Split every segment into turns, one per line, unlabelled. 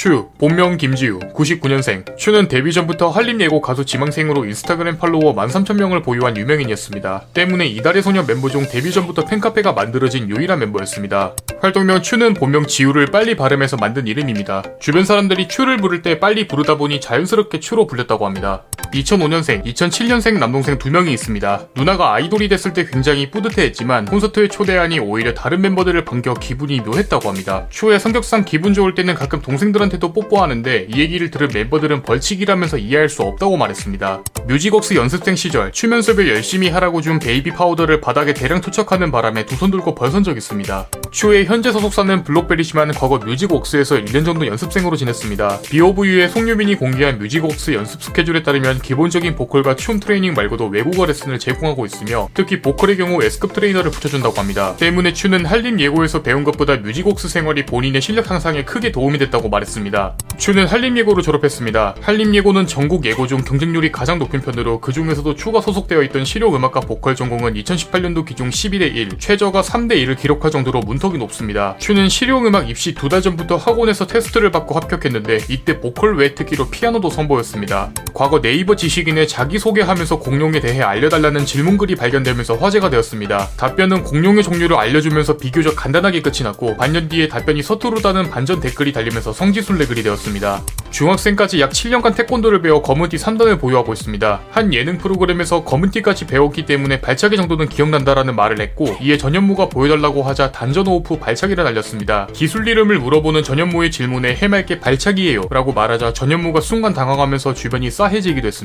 츄, 본명 김지우, 99년생. 츄는 데뷔 전부터 한림예고 가수 지망생으로 인스타그램 팔로워 13,000명을 보유한 유명인이었습니다. 때문에 이달의 소녀 멤버 중 데뷔 전부터 팬카페가 만들어진 유일한 멤버였습니다. 활동명 츄는 본명 지우를 빨리 발음해서 만든 이름입니다. 주변 사람들이 츄를 부를 때 빨리 부르다 보니 자연스럽게 츄로 불렸다고 합니다. 2005년생, 2007년생 남동생 두 명이 있습니다. 누나가 아이돌이 됐을 때 굉장히 뿌듯해했지만 콘서트에 초대하니 오히려 다른 멤버들을 반겨 기분이 묘했다고 합니다. 츄의 성격상 기분 좋을 때는 가끔 동생들한테도 뽀뽀하는데 이 얘기를 들은 멤버들은 벌칙이라면서 이해할 수 없다고 말했습니다. 뮤직웍스 연습생 시절 춤 연습을 열심히 하라고 준 베이비 파우더를 바닥에 대량 투척하는 바람에 두 손 들고 벌선 적 있습니다. 츄의 현재 소속사는 블록베리지만 과거 뮤직웍스에서 1년 정도 연습생으로 지냈습니다. 비오브유의 송유빈이 공개한 뮤직웍스 연습 스케줄에 따르면 기본적인 보컬과 춤 트레이닝 말고도 외국어 레슨을 제공하고 있으며 특히 보컬의 경우 S급 트레이너를 붙여준다고 합니다. 때문에 츄는 한림 예고에서 배운 것보다 뮤직웍스 생활이 본인의 실력 향상에 크게 도움이 됐다고 말했습니다. 츄는 한림 예고로 졸업했습니다. 한림 예고는 전국 예고 중 경쟁률이 가장 높은 편으로 그 중에서도 츄가 소속되어 있던 실용음악과 보컬 전공은 2018년도 기준 12대 1, 최저가 3대 1을 기록할 정도로 문턱이 높습니다. 츄는 실용음악 입시 두 달 전부터 학원에서 테스트를 받고 합격했는데 이때 보컬 외 특기로 피아노도 선보였습니다. 과거 네이버 지식인의 자기소개하면서 공룡에 대해 알려달라는 질문글이 발견되면서 화제가 되었습니다. 답변은 공룡의 종류를 알려주면서 비교적 간단하게 끝이 났고 반년 뒤에 답변이 서투르다는 반전 댓글이 달리면서 성지순례 글이 되었습니다. 중학생까지 약 7년간 태권도를 배워 검은띠 3단을 보유하고 있습니다. 한 예능 프로그램에서 검은띠까지 배웠기 때문에 발차기 정도는 기억난다라는 말을 했고 이에 전현무가 보여달라고 하자 단전 호흡 후 발차기를 날렸습니다. 기술 이름을 물어보는 전현무의 질문에 해맑게 발차기예요 라고 말하자 전현무가 순간 당황하면서 주변이 싸해지기도 했습니다.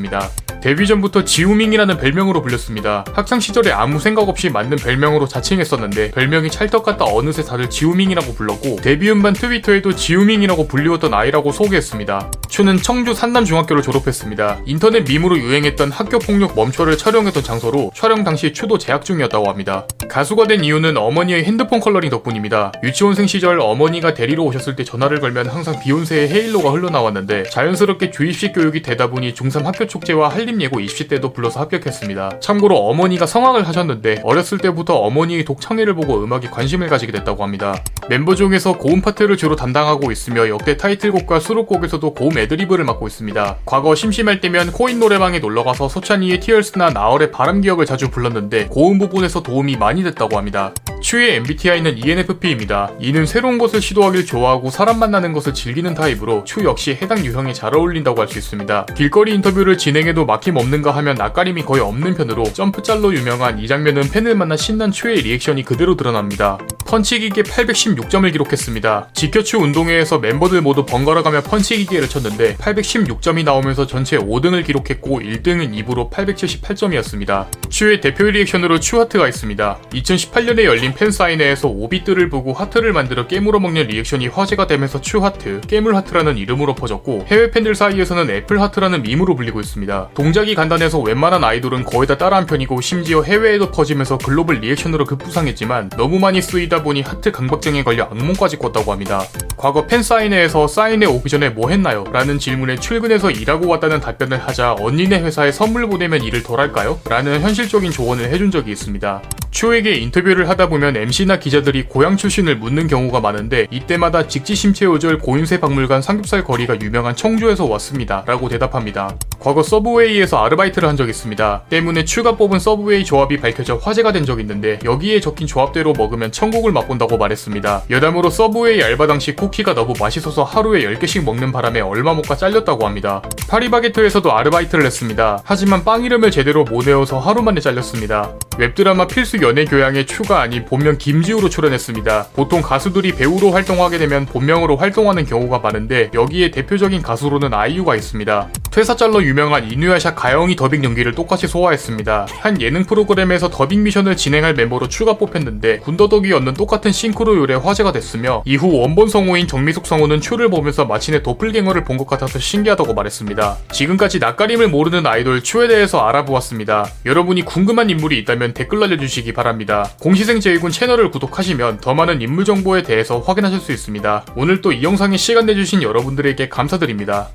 데뷔 전부터 지우밍이라는 별명으로 불렸습니다. 학창 시절에 아무 생각 없이 만든 별명으로 자칭했었는데 별명이 찰떡같다 어느새 다들 지우밍이라고 불렀고 데뷔 음반 트위터에도 지우밍이라고 불리웠던 아이라고 소개했습니다. 츄는 청주 산남중학교를 졸업했습니다. 인터넷 밈으로 유행했던 학교 폭력 멈춰를 촬영했던 장소로 촬영 당시 츄도 재학 중이었다고 합니다. 가수가 된 이유는 어머니의 핸드폰 컬러링 덕분입니다. 유치원생 시절 어머니가 데리러 오셨을 때 전화를 걸면 항상 비욘세의 Halo가 흘러나왔는데 자연스럽게 주입식 교육이 되다 보니 중3 학교 축제와 한림예고 입시 때도 불러서 합격했습니다. 참고로 어머니가 성악을 하셨는데 어렸을 때부터 어머니의 독창회를 보고 음악에 관심을 가지게 됐다고 합니다. 멤버 중에서 고음 파트를 주로 담당하고 있으며 역대 타이틀곡과 수록곡에서도 고음 애드리브를 맡고 있습니다. 과거 심심할 때면 코인 노래방에 놀러가서 소찬휘의 Tears나 나얼의 바람 기억을 자주 불렀는데 고음 부분에서 도움이 많이 됐다고 합니다. 츄의 MBTI는 ENFP입니다. 이는 새로운 것을 시도하길 좋아하고 사람 만나는 것을 즐기는 타입으로 츄 역시 해당 유형에 잘 어울린다고 할 수 있습니다. 길거리 인터뷰를 진행해도 막힘 없는가 하면 낯가림이 거의 없는 편으로 점프짤로 유명한 이 장면은 팬을 만나 신난 츄의 리액션이 그대로 드러납니다. 펀치 기계 816점을 기록했습니다. 지켜츄 운동회에서 멤버들 모두 번갈아 가며 펀치 기계를 쳤는데 816점이 나오면서 전체 5등을 기록했고 1등은 이브로 878점이었습니다. 츄의 대표 리액션으로 츄하트가 있습니다. 2018년에 열린 팬사인회에서 오비트를 보고 하트를 만들어 깨물어 먹는 리액션이 화제가 되면서 츄하트, 깨물하트라는 이름으로 퍼졌고 해외 팬들 사이에서는 애플 하트라는 밈으로 불리고 있습니다. 동작이 간단해서 웬만한 아이돌은 거의 다 따라한 편이고 심지어 해외에도 퍼지면서 글로벌 리액션으로 급부상했지만 너무 많이 쓰이다 보니 하트 강박증에 걸려 악몽까지 꿨다고 합니다. 과거 팬사인회에서 사인회 오기 전에 뭐 했나요? 라는 질문에 출근해서 일하고 왔다는 답변을 하자 언니네 회사에 선물 보내면 일을 덜 할까요? 라는 현실적인 조언을 해준 적이 있습니다. 츄에게 인터뷰를 하다 보면 MC나 기자들이 고향 출신을 묻는 경우가 많은데 이때마다 직지심체오절 고인쇄 박물관 삼겹살 거리가 유명한 청주에서 왔습니다. 라고 대답합니다. 과거 서브웨이에서 아르바이트를 한 적 있습니다. 때문에 츄가 뽑은 서브웨이 조합이 밝혀져 화제가 된 적 있는데 여기에 적힌 조합대로 먹으면 천국을 맛본다고 말했습니다. 여담으로 서브웨이 알바 당시 쿠키가 너무 맛있어서 하루에 10개씩 먹는 바람에 얼마 못 가 잘렸다고 합니다. 파리바게트에서도 아르바이트를 했습니다. 하지만 빵 이름을 제대로 못 외워서 하루 만에 잘렸습니다. 웹드라마 필수 연애 교양의 츄가 아닌 본명 김지우로 출연했습니다. 보통 가수들이 배우로 활동하게 되면 본명으로 활동하는 경우가 많은데 여기에 대표적인 가수로는 아이유가 있습니다. 퇴사짤로 유명한 이누야샤 가영이 더빙 연기를 똑같이 소화했습니다. 한 예능 프로그램에서 더빙 미션을 진행할 멤버로 츄가 뽑혔는데 군더더기 없는 똑같은 싱크로 요래 화제가 됐으며 이후 원본 성우인 정미숙 성우는 츄를 보면서 마침내 도플갱어를 본 것 같아서 신기하다고 말했습니다. 지금까지 낯가림을 모르는 아이돌 츄에 대해서 알아보았습니다. 여러분이 궁금한 인물이 있다면 댓글 날려주시기 바랍니다. 공시생 제이군 채널을 구독하시면 더 많은 인물 정보에 대해서 확인하실 수 있습니다. 오늘 또 이 영상에 시간 내주신 여러분들에게 감사드립니다.